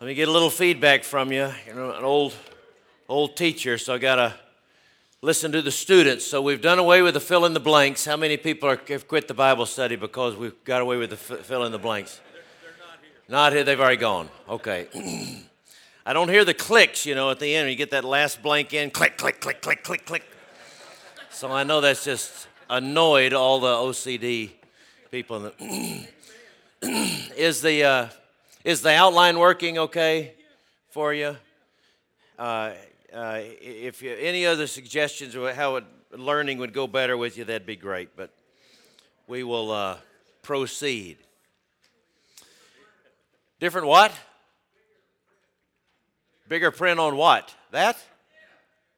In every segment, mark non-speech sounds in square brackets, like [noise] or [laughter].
Let me get a little feedback from you. You know, an old, old teacher, so I gotta listen to the students. So we've done away with the fill in the blanks. How many people are, have quit the Bible study because we've got away with the fill in the blanks? They're, they're not here. Not here. They've already gone. Okay. [clears throat] I don't hear the clicks, you know, at the end. You get that last blank in, click, click, click, click, click, click. So I know that's just annoyed all the OCD people. [clears throat] is the uh, is the outline working okay for you? Uh, uh, if you, any other suggestions of how it, learning would go better with you, that'd be great. But we will uh, proceed. Different what? Bigger print on what? That?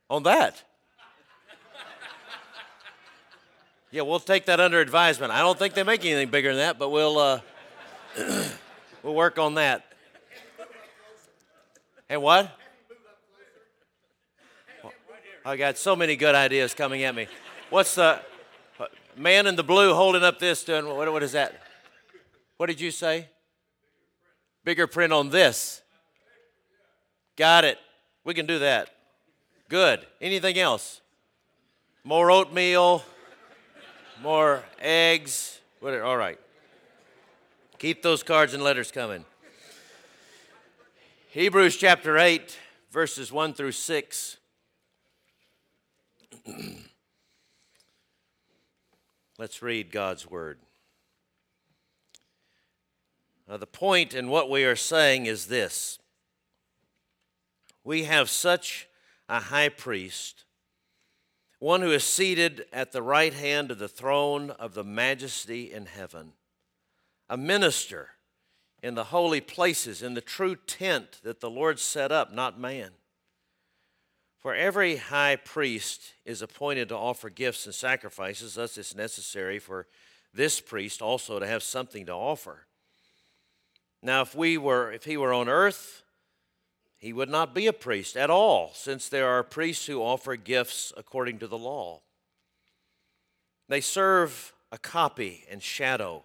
On that? Yeah, we'll take that under advisement. I don't think they make anything bigger than that, but we'll uh, [clears throat] we'll work on that. And what? I got so many good ideas coming at me. What's the uh, man in the blue holding up this doing? What, what is that? What did you say? Bigger print on this. Got it. We can do that. Good. Anything else? More oatmeal, more eggs. All right. Keep those cards and letters coming. Hebrews chapter 8, verses 1 through 6. [clears throat] Let's read God's word. Now, the point in what we are saying is this we have such a high priest, one who is seated at the right hand of the throne of the majesty in heaven a minister in the holy places, in the true tent that the Lord set up, not man. For every high priest is appointed to offer gifts and sacrifices, thus it's necessary for this priest also to have something to offer. Now, if we were, if he were on earth, he would not be a priest at all, since there are priests who offer gifts according to the law. They serve a copy and shadow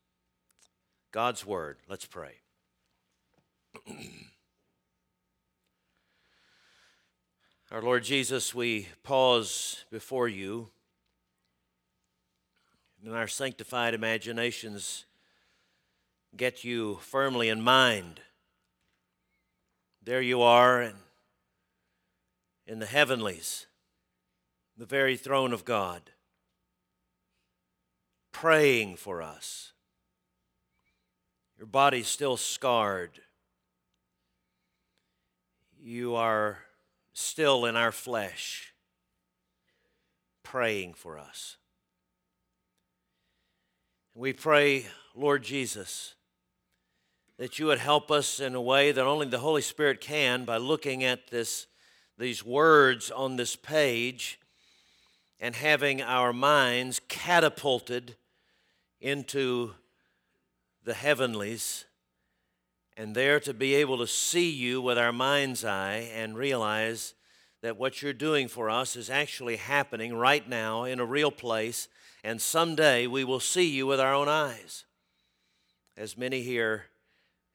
God's Word. Let's pray. [clears throat] Our Lord Jesus, we pause before you. In our sanctified imaginations, get you firmly in mind. There you are in, in the heavenlies, the very throne of God, praying for us your body's still scarred. You are still in our flesh, praying for us. We pray, Lord Jesus, that you would help us in a way that only the Holy Spirit can by looking at this, these words on this page and having our minds catapulted into the heavenlies and there to be able to see you with our mind's eye and realize that what you're doing for us is actually happening right now in a real place, and someday we will see you with our own eyes. As many here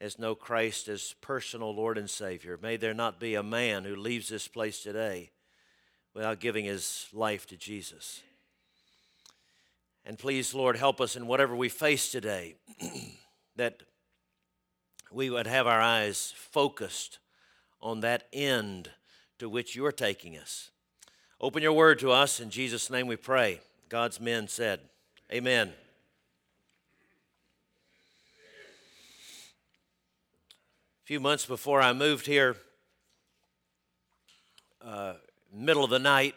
as know Christ as personal Lord and Savior, may there not be a man who leaves this place today without giving his life to Jesus. And please, Lord, help us in whatever we face today that we would have our eyes focused on that end to which you're taking us. Open your word to us. In Jesus' name we pray. God's men said, Amen. A few months before I moved here, uh, middle of the night,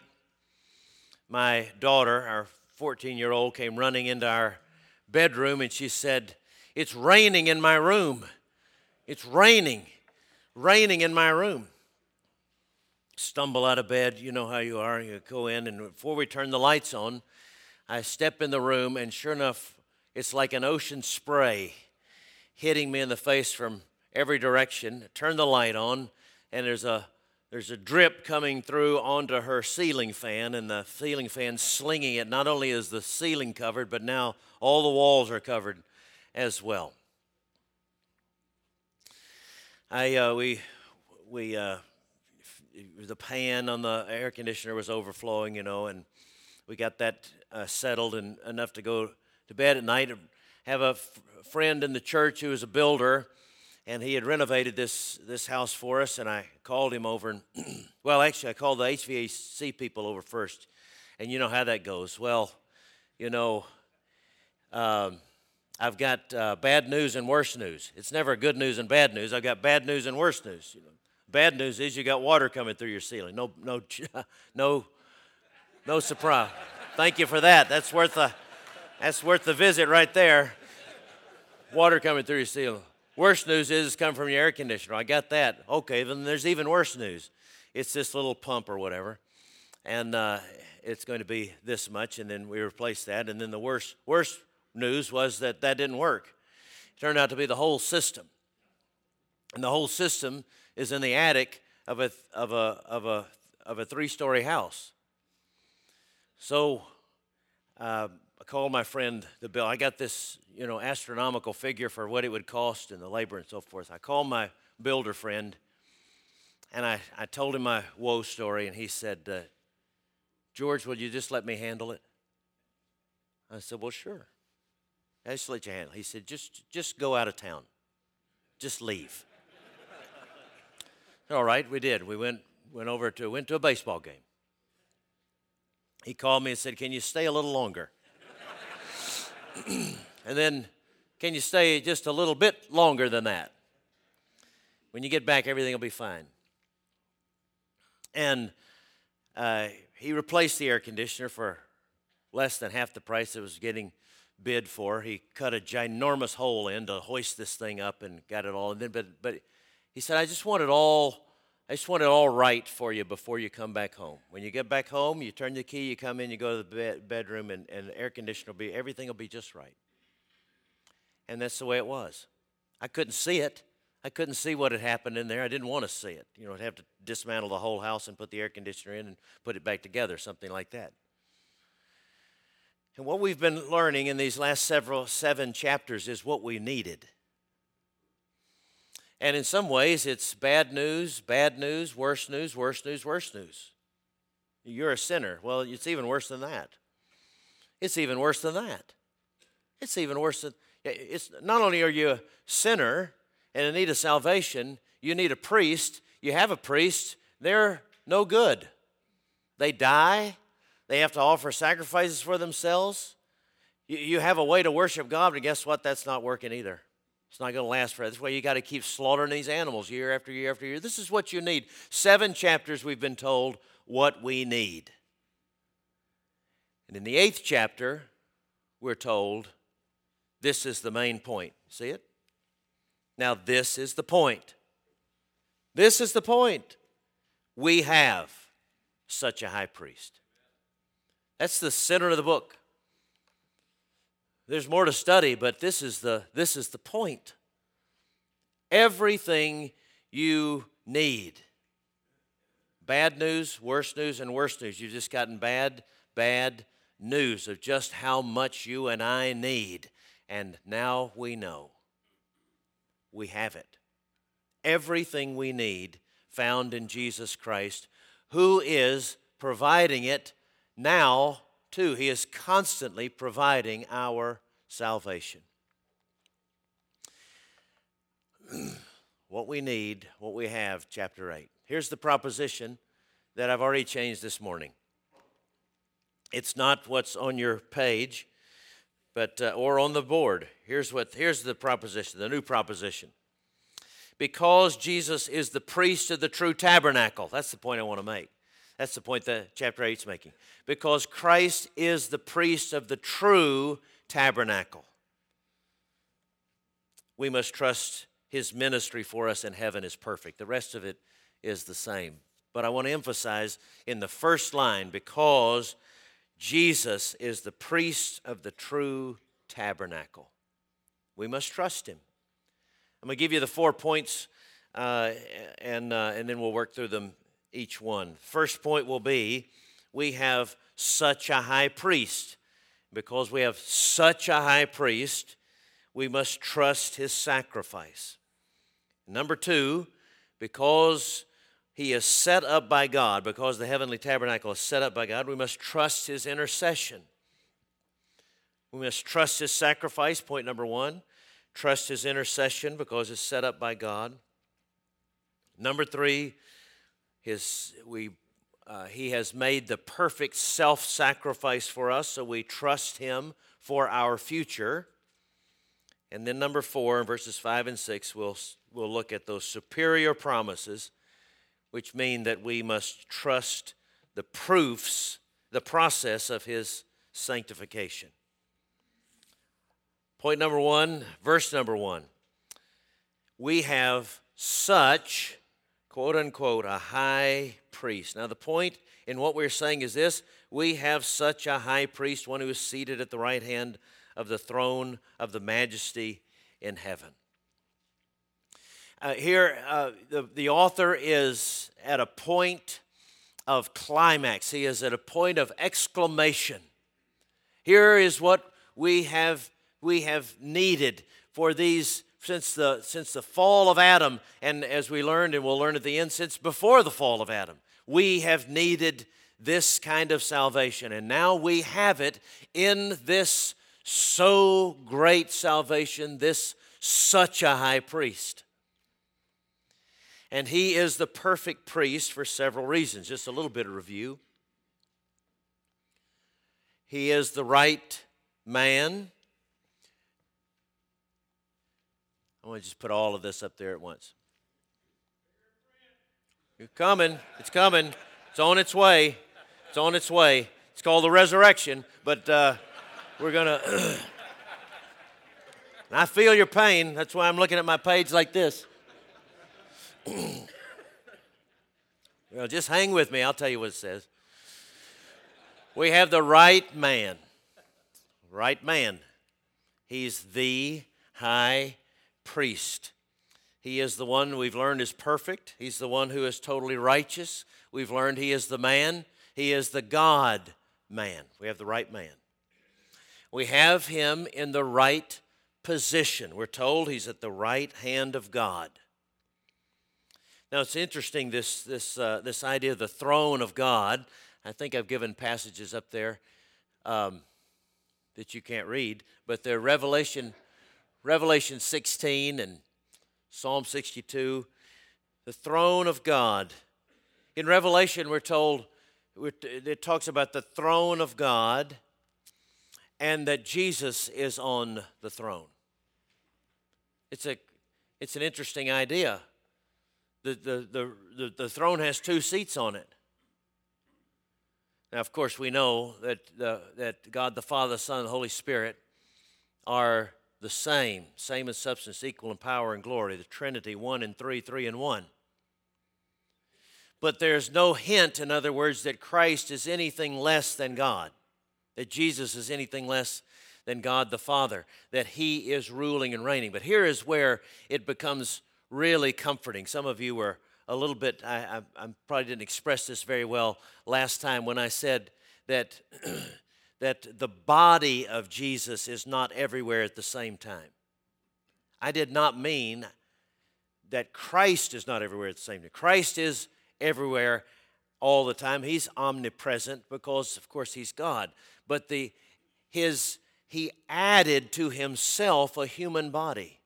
my daughter, our 14 year old came running into our bedroom and she said, It's raining in my room. It's raining raining in my room. Stumble out of bed, you know how you are. You go in, and before we turn the lights on, I step in the room, and sure enough, it's like an ocean spray hitting me in the face from every direction. Turn the light on, and there's a there's a drip coming through onto her ceiling fan, and the ceiling fan slinging it. Not only is the ceiling covered, but now all the walls are covered as well. I uh, we we uh, the pan on the air conditioner was overflowing, you know, and we got that uh, settled and enough to go to bed at night. Have a f- friend in the church who is a builder and he had renovated this this house for us. And I called him over, and [clears throat] well, actually, I called the HVAC people over first, and you know how that goes. Well, you know, um, I've got uh, bad news and worse news. It's never good news and bad news. I've got bad news and worse news. You know, bad news is you got water coming through your ceiling. No, no, [laughs] no, no surprise. Thank you for that. That's worth a that's worth the visit right there. Water coming through your ceiling. Worst news is it's coming from your air conditioner. I got that. Okay, then there's even worse news. It's this little pump or whatever, and uh, it's going to be this much, and then we replace that. And then the worst worst news was that that didn't work. It turned out to be the whole system, and the whole system is in the attic of a of a of a of a three-story house. So. Uh, I called my friend the bill. I got this, you know, astronomical figure for what it would cost and the labor and so forth. I called my builder friend and I, I told him my woe story, and he said, uh, George, will you just let me handle it? I said, Well, sure. I just let you handle. He said, Just, just go out of town. Just leave. [laughs] All right, we did. We went, went over to went to a baseball game. He called me and said, Can you stay a little longer? [clears throat] and then, can you stay just a little bit longer than that? When you get back, everything will be fine. And uh, he replaced the air conditioner for less than half the price it was getting bid for. He cut a ginormous hole in to hoist this thing up and got it all. And then, but, but he said, I just want it all. I just want it all right for you before you come back home. When you get back home, you turn the key, you come in, you go to the bed, bedroom, and, and the air conditioner will be, everything will be just right. And that's the way it was. I couldn't see it. I couldn't see what had happened in there. I didn't want to see it. You know, I'd have to dismantle the whole house and put the air conditioner in and put it back together, something like that. And what we've been learning in these last several seven chapters is what we needed. And in some ways, it's bad news, bad news, worse news, worse news, worse news. You're a sinner. Well, it's even worse than that. It's even worse than that. It's even worse than it's not only are you a sinner and in need of salvation, you need a priest. You have a priest, they're no good. They die, they have to offer sacrifices for themselves. You have a way to worship God, but guess what? That's not working either. It's not going to last forever. That's why you got to keep slaughtering these animals year after year after year. This is what you need. Seven chapters we've been told what we need. And in the eighth chapter, we're told this is the main point. See it? Now, this is the point. This is the point. We have such a high priest. That's the center of the book. There's more to study, but this is the, this is the point. Everything you need. Bad news, worse news, and worse news. You've just gotten bad, bad news of just how much you and I need. And now we know. We have it. Everything we need found in Jesus Christ, who is providing it now too, He is constantly providing our salvation. [clears throat] what we need, what we have, chapter 8. Here's the proposition that I've already changed this morning. It's not what's on your page, but uh, or on the board. Here's what here's the proposition, the new proposition. Because Jesus is the priest of the true tabernacle. That's the point I want to make. That's the point that chapter 8 is making. Because Christ is the priest of the true tabernacle. We must trust his ministry for us in heaven is perfect. The rest of it is the same. But I want to emphasize in the first line because Jesus is the priest of the true tabernacle. We must trust him. I'm going to give you the four points, uh, and, uh, and then we'll work through them each one. First point will be we have such a high priest. Because we have such a high priest, we must trust his sacrifice. Number two, because he is set up by God, because the heavenly tabernacle is set up by God, we must trust his intercession. We must trust his sacrifice, point number one. Trust his intercession because it's set up by God. Number three, his, we, uh, he has made the perfect self sacrifice for us, so we trust him for our future. And then, number four, in verses five and six, we'll, we'll look at those superior promises, which mean that we must trust the proofs, the process of his sanctification. Point number one, verse number one. We have such, quote unquote, a high priest. Now, the point in what we're saying is this we have such a high priest, one who is seated at the right hand of the throne of the majesty in heaven. Uh, here, uh, the, the author is at a point of climax, he is at a point of exclamation. Here is what we have we have needed for these since the since the fall of Adam and as we learned and we'll learn at the end since before the fall of Adam we have needed this kind of salvation and now we have it in this so great salvation this such a high priest. And he is the perfect priest for several reasons. Just a little bit of review. He is the right man I want to just put all of this up there at once. You're coming. It's coming. It's on its way. It's on its way. It's called the resurrection, but uh, we're going to. [clears throat] I feel your pain. That's why I'm looking at my page like this. [clears throat] well, just hang with me. I'll tell you what it says. We have the right man. Right man. He's the high priest. He is the one we've learned is perfect. He's the one who is totally righteous. We've learned he is the man. He is the God man. We have the right man. We have him in the right position. We're told he's at the right hand of God. Now it's interesting this this uh, this idea of the throne of God. I think I've given passages up there um, that you can't read, but the Revelation Revelation 16 and Psalm 62, the throne of God. In Revelation, we're told, it talks about the throne of God and that Jesus is on the throne. It's, a, it's an interesting idea. The, the, the, the, the throne has two seats on it. Now, of course, we know that, the, that God the Father, Son, and the Holy Spirit are the same, same in substance, equal in power and glory, the Trinity, one and three, three and one. But there's no hint, in other words, that Christ is anything less than God, that Jesus is anything less than God the Father, that He is ruling and reigning. But here is where it becomes really comforting. Some of you were a little bit, I, I, I probably didn't express this very well last time when I said that [clears throat] that the body of Jesus is not everywhere at the same time. I did not mean that Christ is not everywhere at the same time. Christ is everywhere all the time. He's omnipresent because of course he's God. But the his he added to himself a human body.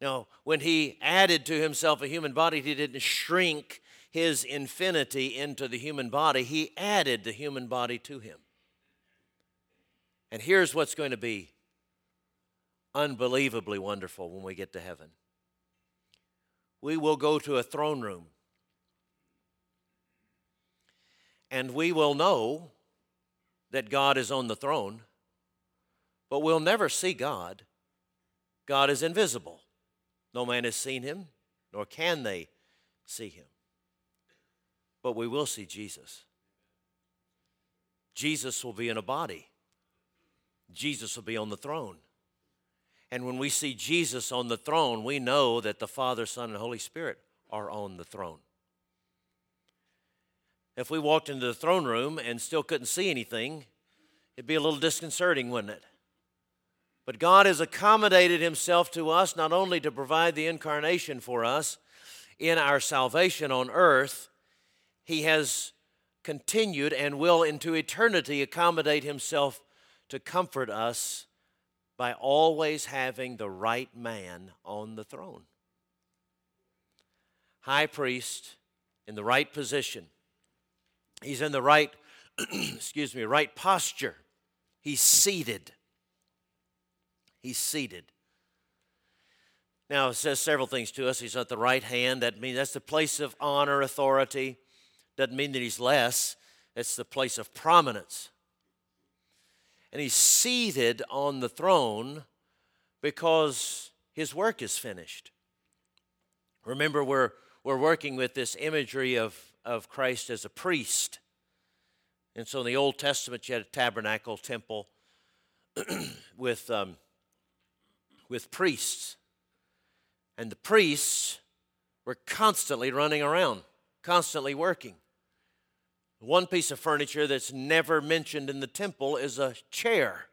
Now, when he added to himself a human body, he didn't shrink his infinity into the human body, he added the human body to him. And here's what's going to be unbelievably wonderful when we get to heaven we will go to a throne room and we will know that God is on the throne, but we'll never see God. God is invisible. No man has seen him, nor can they see him. But we will see Jesus. Jesus will be in a body, Jesus will be on the throne. And when we see Jesus on the throne, we know that the Father, Son, and Holy Spirit are on the throne. If we walked into the throne room and still couldn't see anything, it'd be a little disconcerting, wouldn't it? But God has accommodated Himself to us not only to provide the incarnation for us in our salvation on earth, He has continued and will into eternity accommodate Himself to comfort us by always having the right man on the throne. High priest in the right position. He's in the right, [clears throat] excuse me, right posture. He's seated. He's seated. Now, it says several things to us. He's at the right hand. That means that's the place of honor, authority. Doesn't mean that he's less, it's the place of prominence. And he's seated on the throne because his work is finished. Remember, we're, we're working with this imagery of, of Christ as a priest. And so in the Old Testament, you had a tabernacle, temple [clears throat] with. Um, with priests. And the priests were constantly running around, constantly working. One piece of furniture that's never mentioned in the temple is a chair.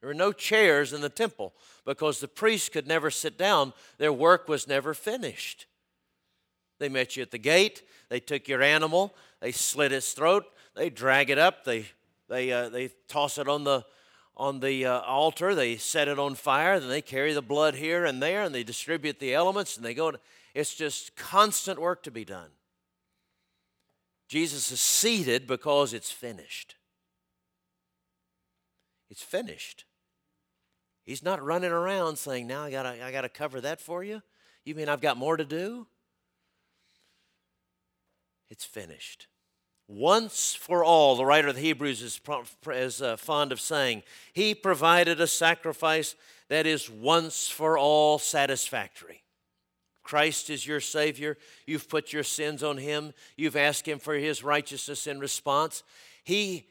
There were no chairs in the temple because the priests could never sit down. Their work was never finished. They met you at the gate, they took your animal, they slit its throat, they drag it up, they, they, uh, they toss it on the, on the uh, altar, they set it on fire, then they carry the blood here and there, and they distribute the elements, and they go. It's just constant work to be done. Jesus is seated because it's finished. It's finished. He's not running around saying, Now I gotta, I gotta cover that for you. You mean I've got more to do? It's finished. Once for all, the writer of the Hebrews is, is uh, fond of saying, He provided a sacrifice that is once for all satisfactory. Christ is your Savior. You've put your sins on Him. You've asked Him for His righteousness in response. He,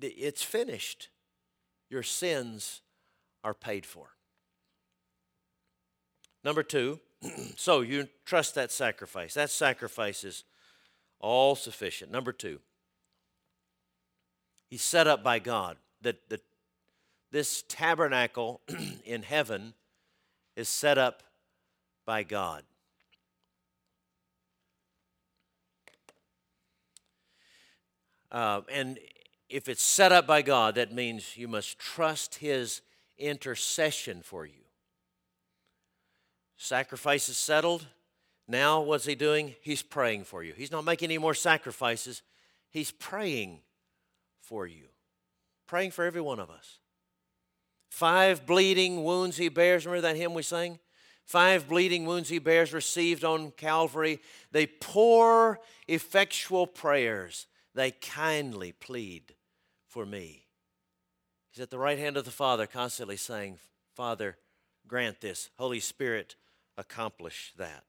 it's finished. Your sins are paid for. Number two, [clears throat] so you trust that sacrifice. That sacrifice is all sufficient. Number two, he's set up by God. That the, this tabernacle [clears throat] in heaven is set up by God. Uh, and if it's set up by God, that means you must trust His intercession for you. Sacrifice is settled, now, what's he doing? He's praying for you. He's not making any more sacrifices. He's praying for you, praying for every one of us. Five bleeding wounds he bears. Remember that hymn we sang? Five bleeding wounds he bears, received on Calvary. They pour effectual prayers. They kindly plead for me. He's at the right hand of the Father, constantly saying, Father, grant this. Holy Spirit, accomplish that.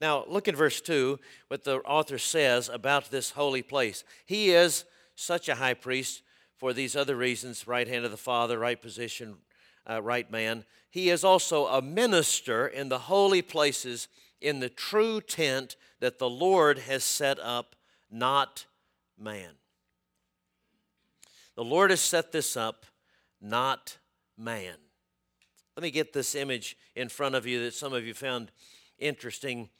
Now, look at verse 2, what the author says about this holy place. He is such a high priest for these other reasons right hand of the Father, right position, uh, right man. He is also a minister in the holy places in the true tent that the Lord has set up, not man. The Lord has set this up, not man. Let me get this image in front of you that some of you found interesting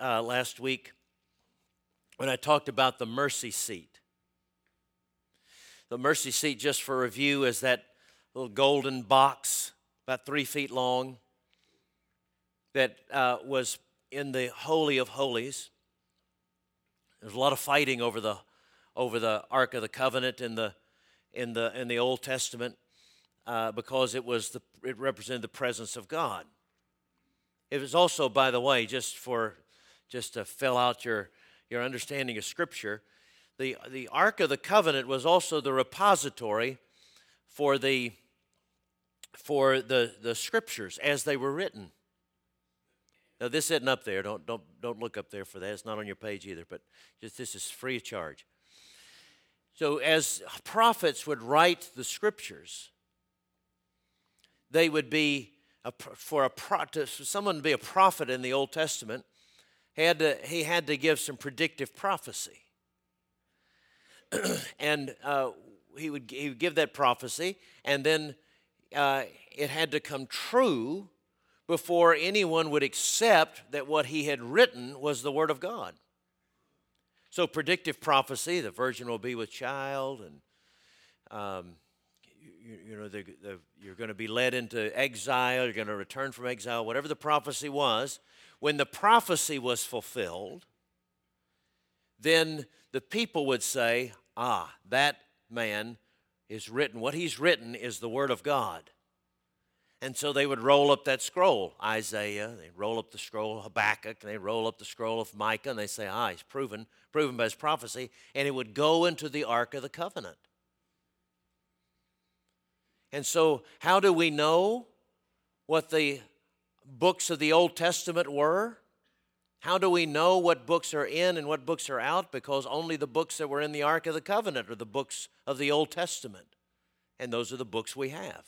uh, last week when I talked about the mercy seat. The mercy seat, just for review, is that little golden box about three feet long that uh, was in the Holy of Holies. There's a lot of fighting over the, over the Ark of the Covenant in the, in the, in the Old Testament uh, because it, was the, it represented the presence of God. It was also, by the way, just for just to fill out your, your understanding of Scripture, the, the Ark of the Covenant was also the repository for the, for the, the Scriptures as they were written. Now this isn't up there. Don't don't don't look up there for that. It's not on your page either. But just this is free of charge. So as prophets would write the scriptures, they would be a, for a to, someone to be a prophet in the Old Testament. He had to he had to give some predictive prophecy, [clears throat] and uh, he would he would give that prophecy, and then uh, it had to come true before anyone would accept that what he had written was the Word of God. So, predictive prophecy the virgin will be with child, and um, you, you, know, the, the, you're going to be led into exile, you're going to return from exile, whatever the prophecy was. When the prophecy was fulfilled, then the people would say, Ah, that man is written. What he's written is the Word of God. And so they would roll up that scroll, Isaiah, they roll up the scroll Habakkuk, they roll up the scroll of Micah, and they say, ah, he's proven, proven by his prophecy, and it would go into the Ark of the Covenant. And so, how do we know what the books of the Old Testament were? How do we know what books are in and what books are out? Because only the books that were in the Ark of the Covenant are the books of the Old Testament. And those are the books we have.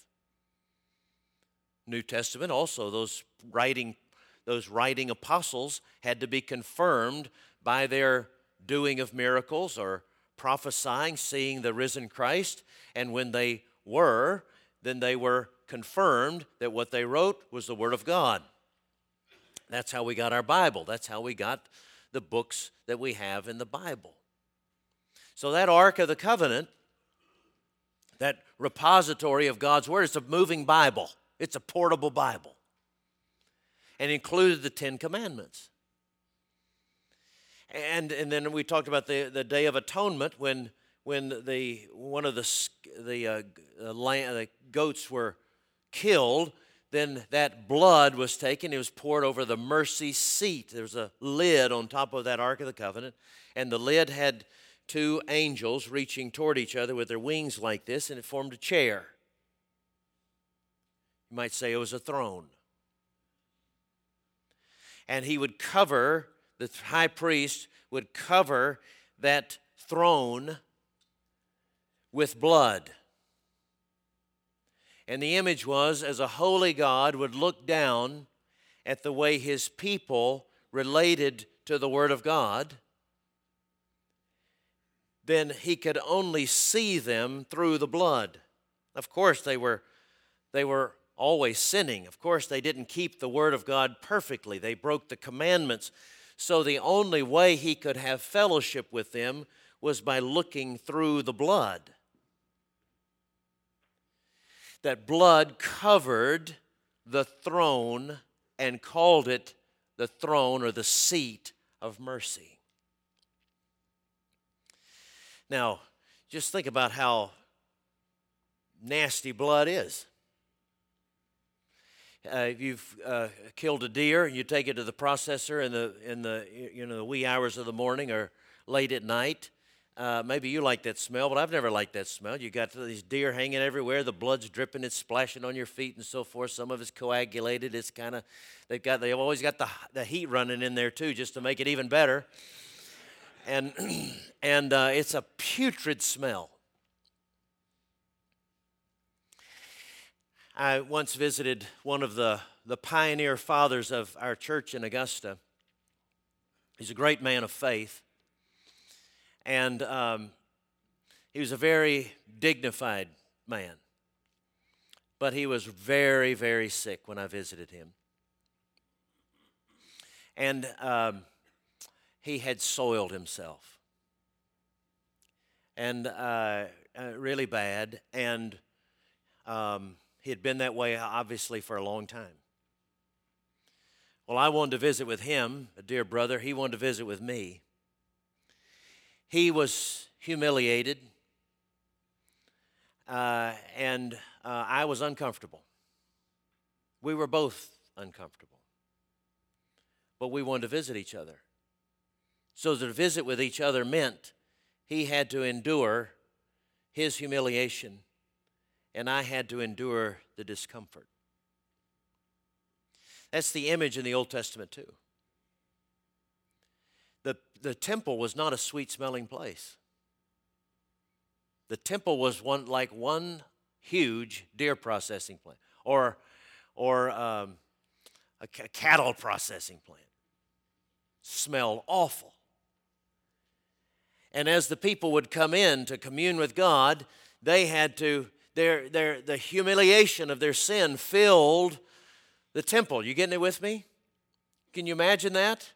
New Testament also those writing those writing apostles had to be confirmed by their doing of miracles or prophesying, seeing the risen Christ, and when they were, then they were confirmed that what they wrote was the Word of God. That's how we got our Bible. That's how we got the books that we have in the Bible. So, that Ark of the Covenant, that repository of God's Word, is a moving Bible. It's a portable Bible. And included the Ten Commandments. And, and then we talked about the, the Day of Atonement when, when the, one of the, the, uh, lamb, the goats were killed, then that blood was taken. It was poured over the mercy seat. There was a lid on top of that Ark of the Covenant, and the lid had two angels reaching toward each other with their wings like this, and it formed a chair. You might say it was a throne. And he would cover, the high priest would cover that throne with blood. And the image was as a holy God would look down at the way his people related to the Word of God, then he could only see them through the blood. Of course, they were, they were always sinning. Of course, they didn't keep the Word of God perfectly, they broke the commandments. So the only way he could have fellowship with them was by looking through the blood. That blood covered the throne and called it the throne or the seat of mercy. Now, just think about how nasty blood is. Uh, if you've uh, killed a deer, and you take it to the processor in the in the you know the wee hours of the morning or late at night. Uh, maybe you like that smell, but I've never liked that smell. You got these deer hanging everywhere, the blood's dripping, it's splashing on your feet and so forth. Some of it's coagulated. It's kind of they've got they've always got the the heat running in there too, just to make it even better. And [clears throat] and uh, it's a putrid smell. I once visited one of the, the pioneer fathers of our church in Augusta. He's a great man of faith. And um, he was a very dignified man. But he was very, very sick when I visited him. And um, he had soiled himself. And uh, uh, really bad. And um, he had been that way, obviously, for a long time. Well, I wanted to visit with him, a dear brother. He wanted to visit with me. He was humiliated, uh, and uh, I was uncomfortable. We were both uncomfortable, but we wanted to visit each other. So to visit with each other meant he had to endure his humiliation and I had to endure the discomfort. That's the image in the Old Testament, too. The, the temple was not a sweet smelling place. The temple was one like one huge deer processing plant or, or um, a c- cattle processing plant. Smelled awful. And as the people would come in to commune with God, they had to, their, their, the humiliation of their sin filled the temple. You getting it with me? Can you imagine that?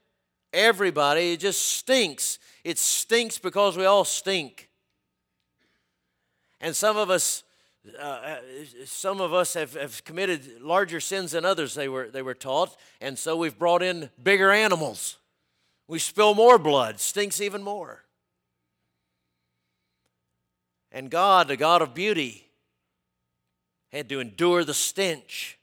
Everybody, it just stinks. It stinks because we all stink. And some of us, uh, uh, some of us have, have committed larger sins than others, they were, they were taught, and so we've brought in bigger animals. We spill more blood, stinks even more. And God, the God of beauty, had to endure the stench.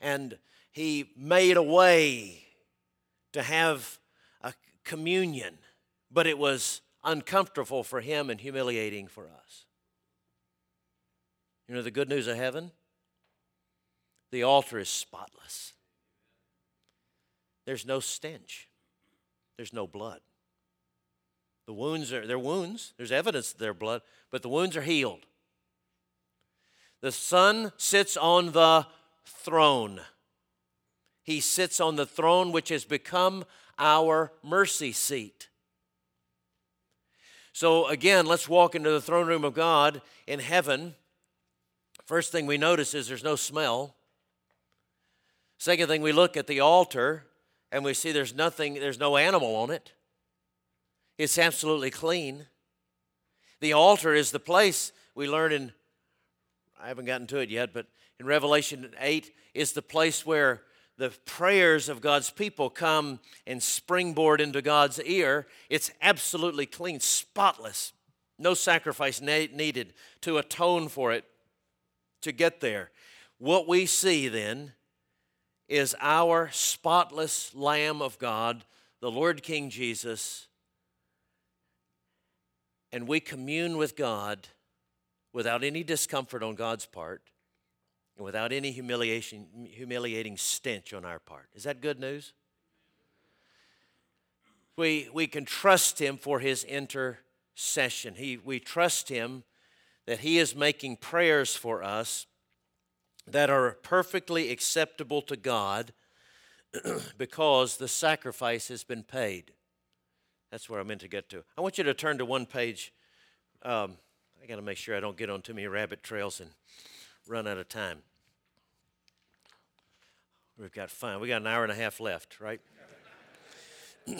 And He made a way to have a communion, but it was uncomfortable for Him and humiliating for us. You know the good news of heaven? The altar is spotless. There's no stench. There's no blood. The wounds are, they're wounds. There's evidence of their blood, but the wounds are healed. The Son sits on the throne. He sits on the throne which has become our mercy seat. So, again, let's walk into the throne room of God in heaven. First thing we notice is there's no smell. Second thing, we look at the altar and we see there's nothing, there's no animal on it. It's absolutely clean. The altar is the place we learn in, I haven't gotten to it yet, but in Revelation 8 is the place where the prayers of God's people come and springboard into God's ear. It's absolutely clean, spotless, no sacrifice needed to atone for it to get there. What we see then is our spotless Lamb of God, the Lord King Jesus and we commune with God without any discomfort on God's part without any humiliation, humiliating stench on our part. Is that good news? We, we can trust Him for His intercession. He, we trust Him that He is making prayers for us that are perfectly acceptable to God [clears throat] because the sacrifice has been paid. That's where I meant to get to. I want you to turn to one page. Um, I got to make sure I don't get on too many rabbit trails and run out of time. We've got fine. We got an hour and a half left, right? [clears throat]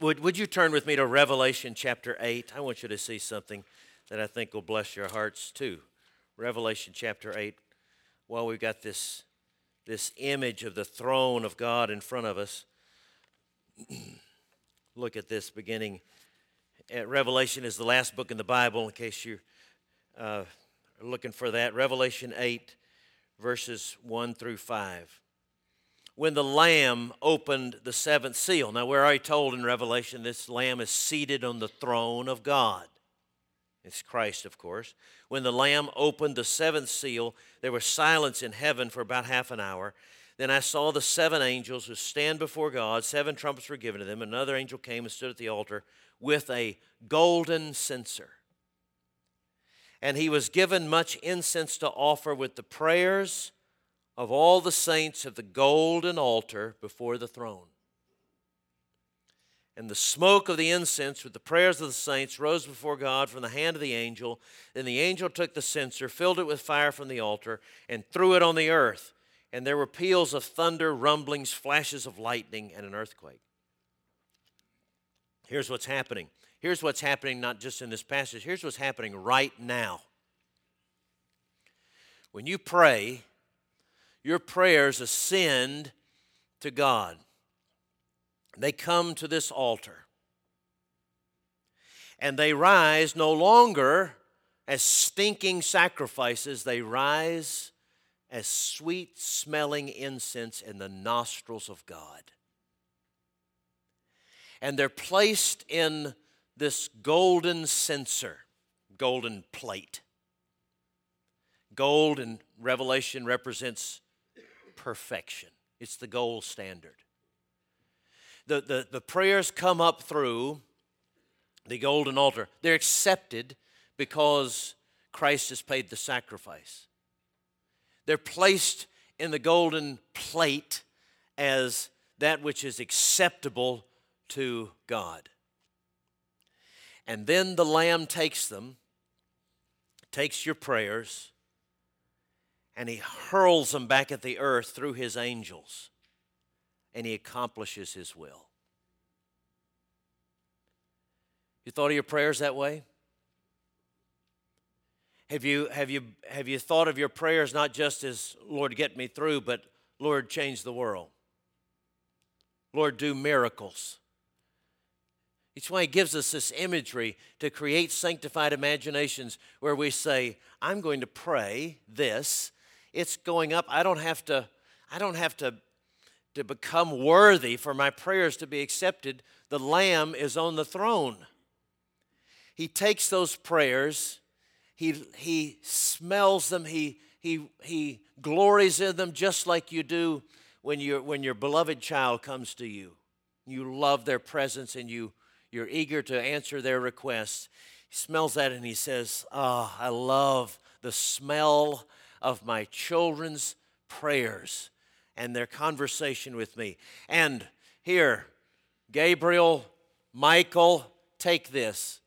would, would you turn with me to Revelation chapter 8? I want you to see something that I think will bless your hearts too. Revelation chapter 8. While we've got this, this image of the throne of God in front of us. [clears throat] look at this beginning. At Revelation is the last book in the Bible, in case you uh, looking for that. Revelation 8, verses 1 through 5. When the Lamb opened the seventh seal. Now, we're already told in Revelation this Lamb is seated on the throne of God. It's Christ, of course. When the Lamb opened the seventh seal, there was silence in heaven for about half an hour. Then I saw the seven angels who stand before God. Seven trumpets were given to them. Another angel came and stood at the altar with a golden censer. And he was given much incense to offer with the prayers of all the saints of the golden altar before the throne. And the smoke of the incense with the prayers of the saints rose before God from the hand of the angel. Then the angel took the censer, filled it with fire from the altar, and threw it on the earth and there were peals of thunder, rumblings, flashes of lightning, and an earthquake. Here's what's happening. Here's what's happening not just in this passage, here's what's happening right now. When you pray, your prayers ascend to God. They come to this altar. And they rise no longer as stinking sacrifices, they rise as sweet smelling incense in the nostrils of God. And they're placed in this golden censer, golden plate. Gold in Revelation represents perfection, it's the gold standard. The, the, the prayers come up through the golden altar, they're accepted because Christ has paid the sacrifice. They're placed in the golden plate as that which is acceptable to God. And then the Lamb takes them, takes your prayers, and he hurls them back at the earth through his angels, and he accomplishes his will. You thought of your prayers that way? Have you, have you, have you thought of your prayers not just as, Lord, get me through, but Lord, change the world? Lord, do miracles. It's why He gives us this imagery to create sanctified imaginations where we say, I'm going to pray this. It's going up. I don't have to, I don't have to, to become worthy for my prayers to be accepted. The Lamb is on the throne. He takes those prayers, he, he smells them, he, he, he glories in them just like you do when, you when your beloved child comes to you. You love their presence and you, you're eager to answer their requests. He smells that and he says, Ah, oh, I love the smell of my children's prayers and their conversation with me. And here, Gabriel, Michael, take this.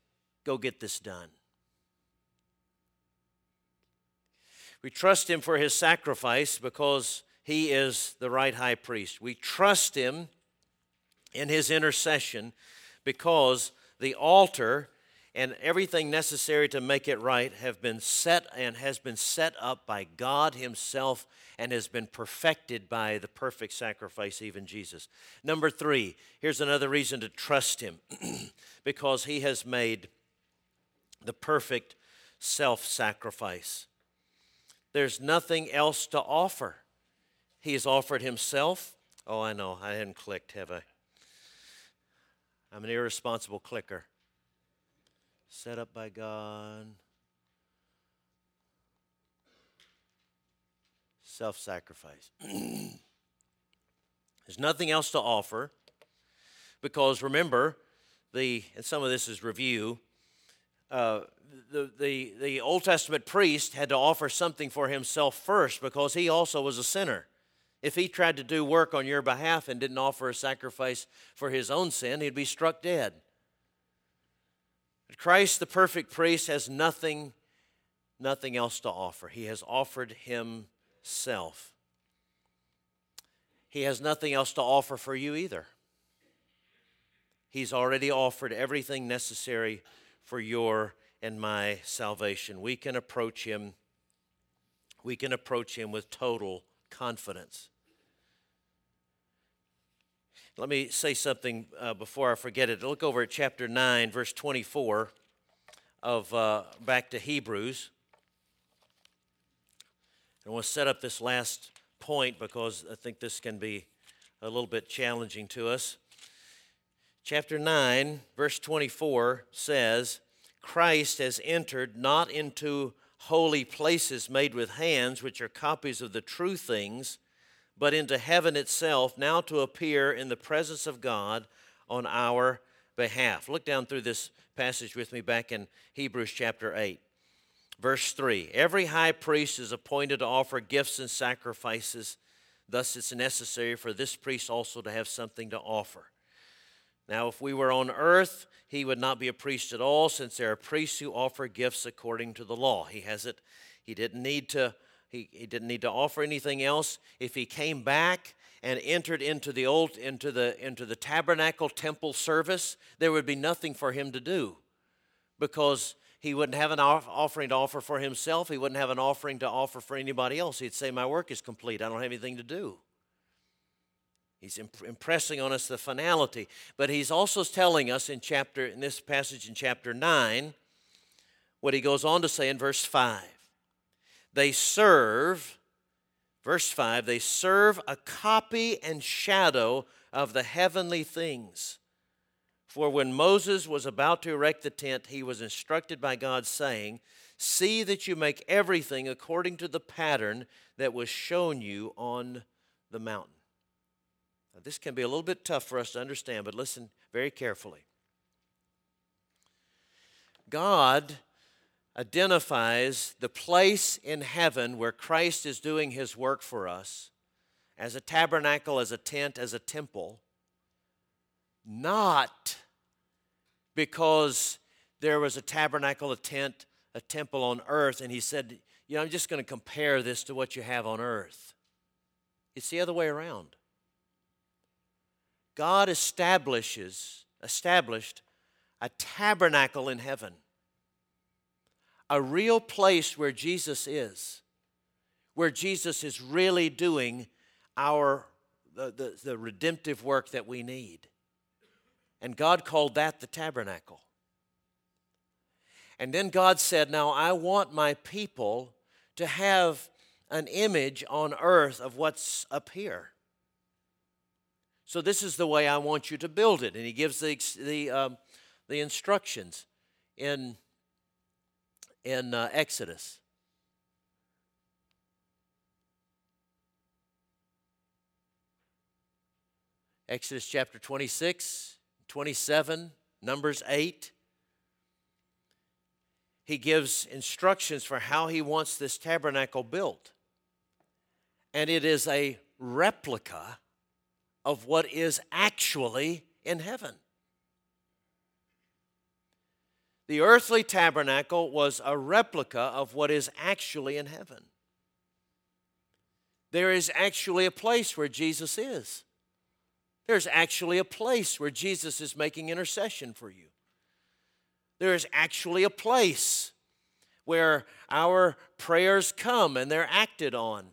Go get this done. We trust him for his sacrifice because he is the right high priest. We trust him in his intercession because the altar and everything necessary to make it right have been set and has been set up by God himself and has been perfected by the perfect sacrifice even Jesus. Number 3, here's another reason to trust him [clears throat] because he has made the perfect self sacrifice. There's nothing else to offer. He has offered himself. Oh, I know. I hadn't clicked, have I? I'm an irresponsible clicker. Set up by God. Self sacrifice. [clears throat] There's nothing else to offer because remember, the, and some of this is review, uh, the, the, the Old Testament priest had to offer something for himself first because he also was a sinner. If he tried to do work on your behalf and didn't offer a sacrifice for his own sin, he'd be struck dead. But Christ, the perfect priest, has nothing, nothing else to offer. He has offered himself. He has nothing else to offer for you either. He's already offered everything necessary for your and my salvation. We can approach him we can approach him with total confidence. Let me say something uh, before I forget it. Look over at chapter 9, verse 24 of uh, back to Hebrews. I want to set up this last point because I think this can be a little bit challenging to us. Chapter 9, verse 24 says, Christ has entered not into holy places made with hands, which are copies of the true things, but into heaven itself, now to appear in the presence of God on our behalf. Look down through this passage with me back in Hebrews chapter 8. Verse 3 Every high priest is appointed to offer gifts and sacrifices. Thus, it's necessary for this priest also to have something to offer. Now, if we were on earth, he would not be a priest at all, since there are priests who offer gifts according to the law. He has it. He didn't need to. He, he didn't need to offer anything else. If he came back and entered into the old into the into the tabernacle temple service, there would be nothing for him to do, because he wouldn't have an offering to offer for himself. He wouldn't have an offering to offer for anybody else. He'd say, "My work is complete. I don't have anything to do." He's imp- impressing on us the finality, but he's also telling us in chapter in this passage in chapter 9 what he goes on to say in verse 5. They serve verse 5, they serve a copy and shadow of the heavenly things, For when Moses was about to erect the tent, he was instructed by God, saying, See that you make everything according to the pattern that was shown you on the mountain. Now, this can be a little bit tough for us to understand, but listen very carefully. God identifies the place in heaven where Christ is doing his work for us as a tabernacle, as a tent, as a temple, not because there was a tabernacle, a tent, a temple on earth, and he said, You know, I'm just going to compare this to what you have on earth. It's the other way around. God establishes, established a tabernacle in heaven, a real place where Jesus is, where Jesus is really doing our the, the, the redemptive work that we need. And God called that the tabernacle. And then God said, Now I want my people to have an image on earth of what's up here. So this is the way I want you to build it. And he gives the, the, um, the instructions in, in uh, Exodus. Exodus chapter 26, 27, Numbers 8. He gives instructions for how he wants this tabernacle built. And it is a replica of what is actually in heaven. The earthly tabernacle was a replica of what is actually in heaven. There is actually a place where Jesus is. There's actually a place where Jesus is making intercession for you. There is actually a place where our prayers come and they're acted on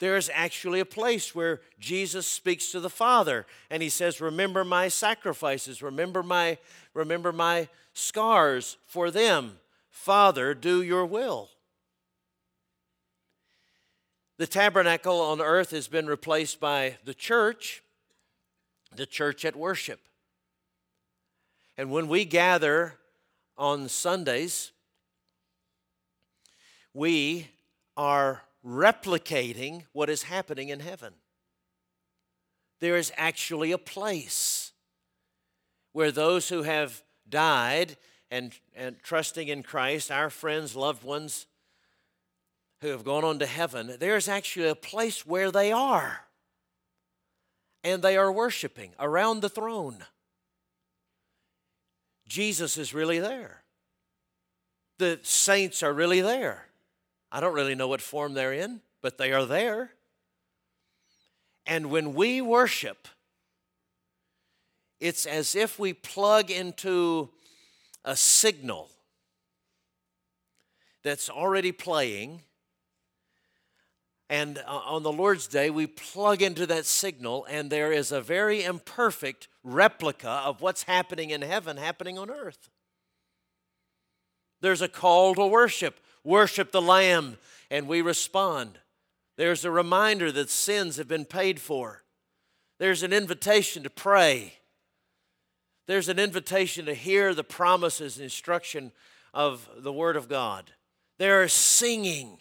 there is actually a place where Jesus speaks to the Father and he says, Remember my sacrifices, remember my, remember my scars for them. Father, do your will. The tabernacle on earth has been replaced by the church, the church at worship. And when we gather on Sundays, we are replicating what is happening in heaven. There is actually a place where those who have died and, and trusting in Christ, our friends, loved ones who have gone on to heaven, there's actually a place where they are. And they are worshiping around the throne. Jesus is really there. The saints are really there. I don't really know what form they're in, but they are there. And when we worship, it's as if we plug into a signal that's already playing. And uh, on the Lord's Day, we plug into that signal, and there is a very imperfect replica of what's happening in heaven happening on earth. There's a call to worship worship the Lamb, and we respond. There's a reminder that sins have been paid for. There's an invitation to pray. There's an invitation to hear the promises and instruction of the Word of God. There is singing.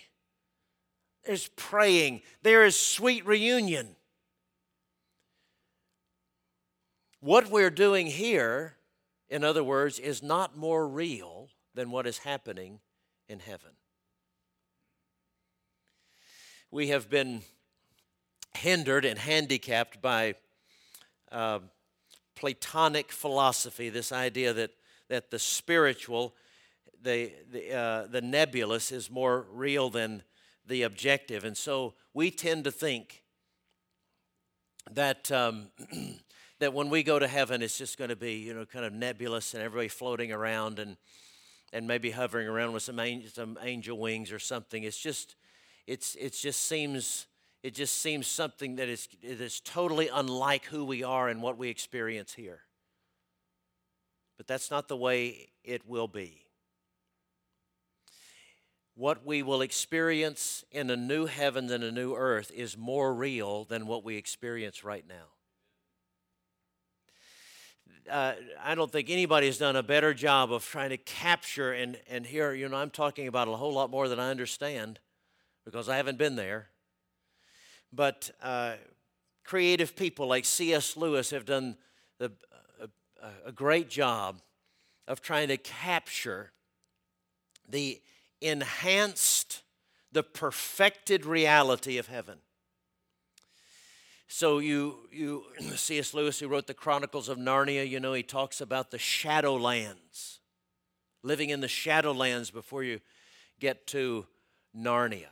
There's praying. There is sweet reunion. What we're doing here, in other words, is not more real than what is happening in heaven. We have been hindered and handicapped by uh, Platonic philosophy, this idea that, that the spiritual, the, the, uh, the nebulous, is more real than the objective. And so we tend to think that, um, [clears throat] that when we go to heaven, it's just going to be, you know, kind of nebulous and everybody floating around and and maybe hovering around with some angel, some angel wings or something. It's just, it's, it just seems, it just seems something that is, it is totally unlike who we are and what we experience here. But that's not the way it will be. What we will experience in a new heaven and a new earth is more real than what we experience right now. Uh, I don't think anybody has done a better job of trying to capture and, and here, you know, I'm talking about a whole lot more than I understand because I haven't been there. But uh, creative people like C.S. Lewis have done the, a, a great job of trying to capture the enhanced, the perfected reality of heaven. So you you [clears throat] C.S. Lewis, who wrote the Chronicles of Narnia, you know he talks about the Shadowlands, living in the Shadowlands before you get to Narnia.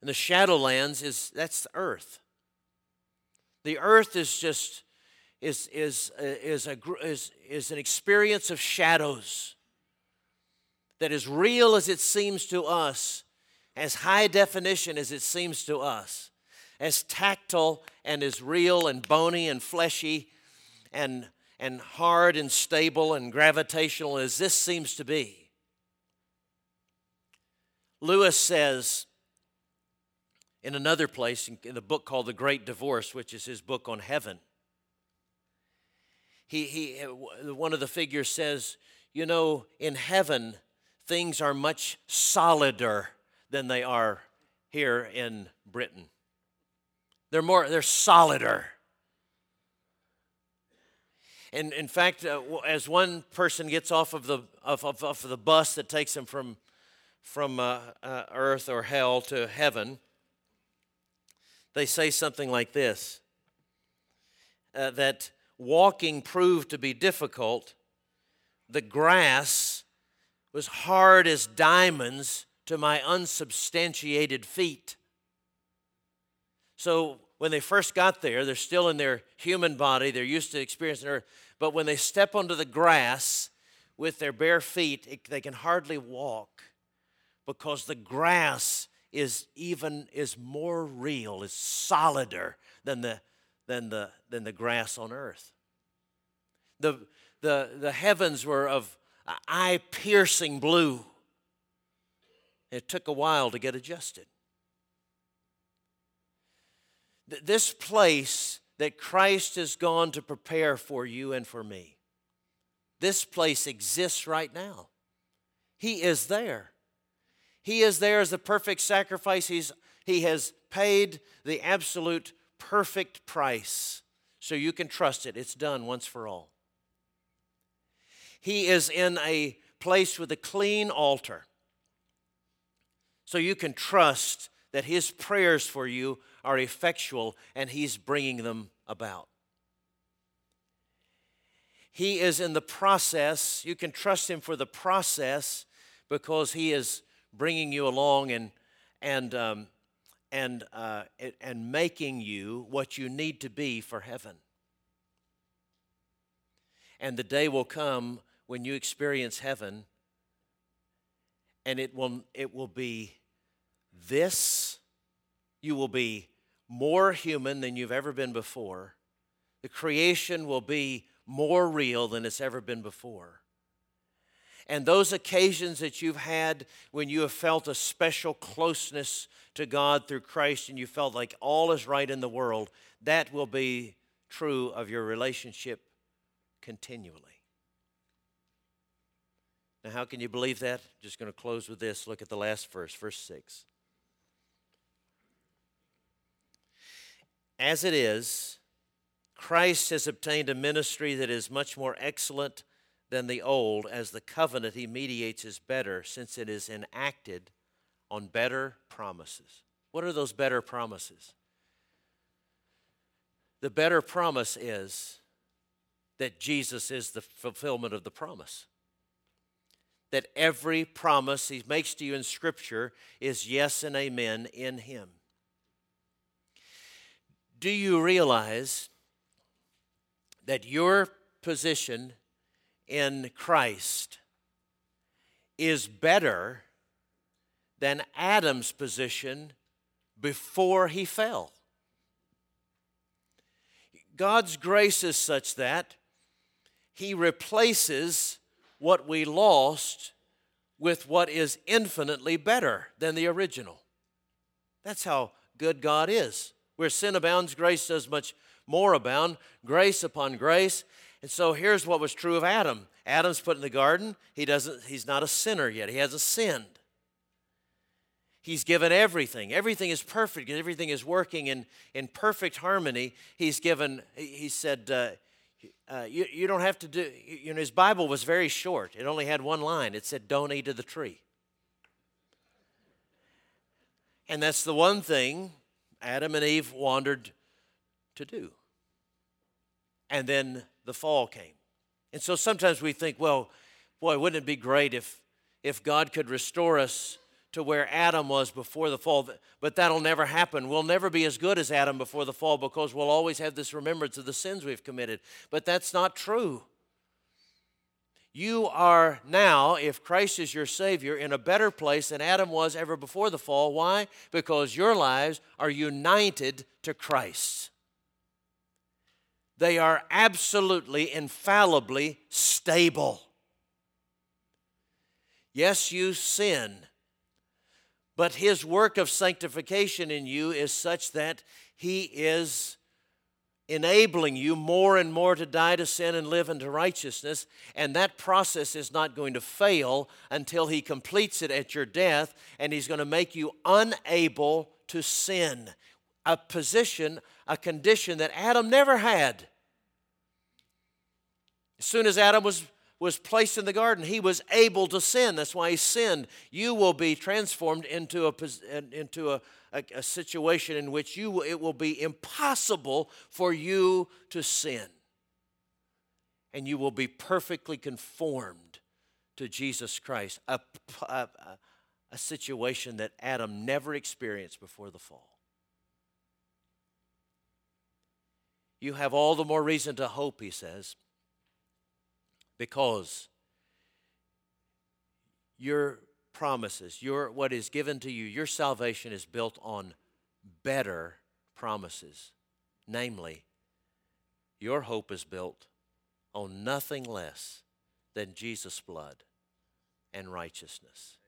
And the Shadowlands is that's earth. The earth is just is is uh, is a is is an experience of shadows that as real as it seems to us, as high definition as it seems to us, as tactile and as real and bony and fleshy and, and hard and stable and gravitational as this seems to be. Lewis says in another place, in the book called The Great Divorce, which is his book on heaven, he, he, one of the figures says, You know, in heaven, things are much solider than they are here in Britain. They're more, they're solider. And in fact, uh, as one person gets off of the, off, off, off of the bus that takes him from, from uh, uh, earth or hell to heaven, they say something like this uh, that walking proved to be difficult, the grass was hard as diamonds to my unsubstantiated feet. So when they first got there, they're still in their human body, they're used to experiencing earth, but when they step onto the grass with their bare feet, it, they can hardly walk because the grass is even is more real, is solider than the than the than the grass on earth. The the the heavens were of eye piercing blue. It took a while to get adjusted. This place that Christ has gone to prepare for you and for me, this place exists right now. He is there. He is there as the perfect sacrifice. He's, he has paid the absolute perfect price so you can trust it. It's done once for all. He is in a place with a clean altar. So you can trust that His prayers for you are effectual and He's bringing them about. He is in the process. You can trust Him for the process because He is bringing you along and, and, um, and, uh, and making you what you need to be for heaven. And the day will come when you experience heaven, and it will, it will be this. You will be more human than you've ever been before. The creation will be more real than it's ever been before. And those occasions that you've had when you have felt a special closeness to God through Christ and you felt like all is right in the world, that will be true of your relationship continually. Now, how can you believe that? Just going to close with this. Look at the last verse, verse 6. As it is, Christ has obtained a ministry that is much more excellent than the old, as the covenant he mediates is better, since it is enacted on better promises. What are those better promises? The better promise is that Jesus is the fulfillment of the promise that every promise he makes to you in Scripture is yes and amen in him. Do you realize that your position in Christ is better than Adam's position before he fell? God's grace is such that he replaces what we lost with what is infinitely better than the original. That's how good God is. Where sin abounds, grace does much more abound, grace upon grace. And so here's what was true of Adam. Adam's put in the garden. He doesn't, he's not a sinner yet. He hasn't sinned. He's given everything. Everything is perfect. Everything is working in, in perfect harmony. He's given, he said, uh, uh, you, you don't have to do, you know, his Bible was very short. It only had one line. It said, don't eat of the tree. And that's the one thing Adam and Eve wandered to do. And then the fall came. And so sometimes we think, well, boy, wouldn't it be great if, if God could restore us to where Adam was before the fall? But that'll never happen. We'll never be as good as Adam before the fall because we'll always have this remembrance of the sins we've committed. But that's not true. You are now, if Christ is your Savior, in a better place than Adam was ever before the fall. Why? Because your lives are united to Christ. They are absolutely, infallibly stable. Yes, you sin, but His work of sanctification in you is such that He is enabling you more and more to die to sin and live into righteousness. And that process is not going to fail until He completes it at your death, and He's going to make you unable to sin. A position, a condition that Adam never had. As soon as Adam was was placed in the garden, he was able to sin. That's why he sinned. You will be transformed into a, into a, a, a situation in which you, it will be impossible for you to sin. And you will be perfectly conformed to Jesus Christ, a, a, a situation that Adam never experienced before the fall. You have all the more reason to hope, he says, because your promises, your what is given to you, your salvation is built on better promises. Namely, your hope is built on nothing less than Jesus' blood and righteousness.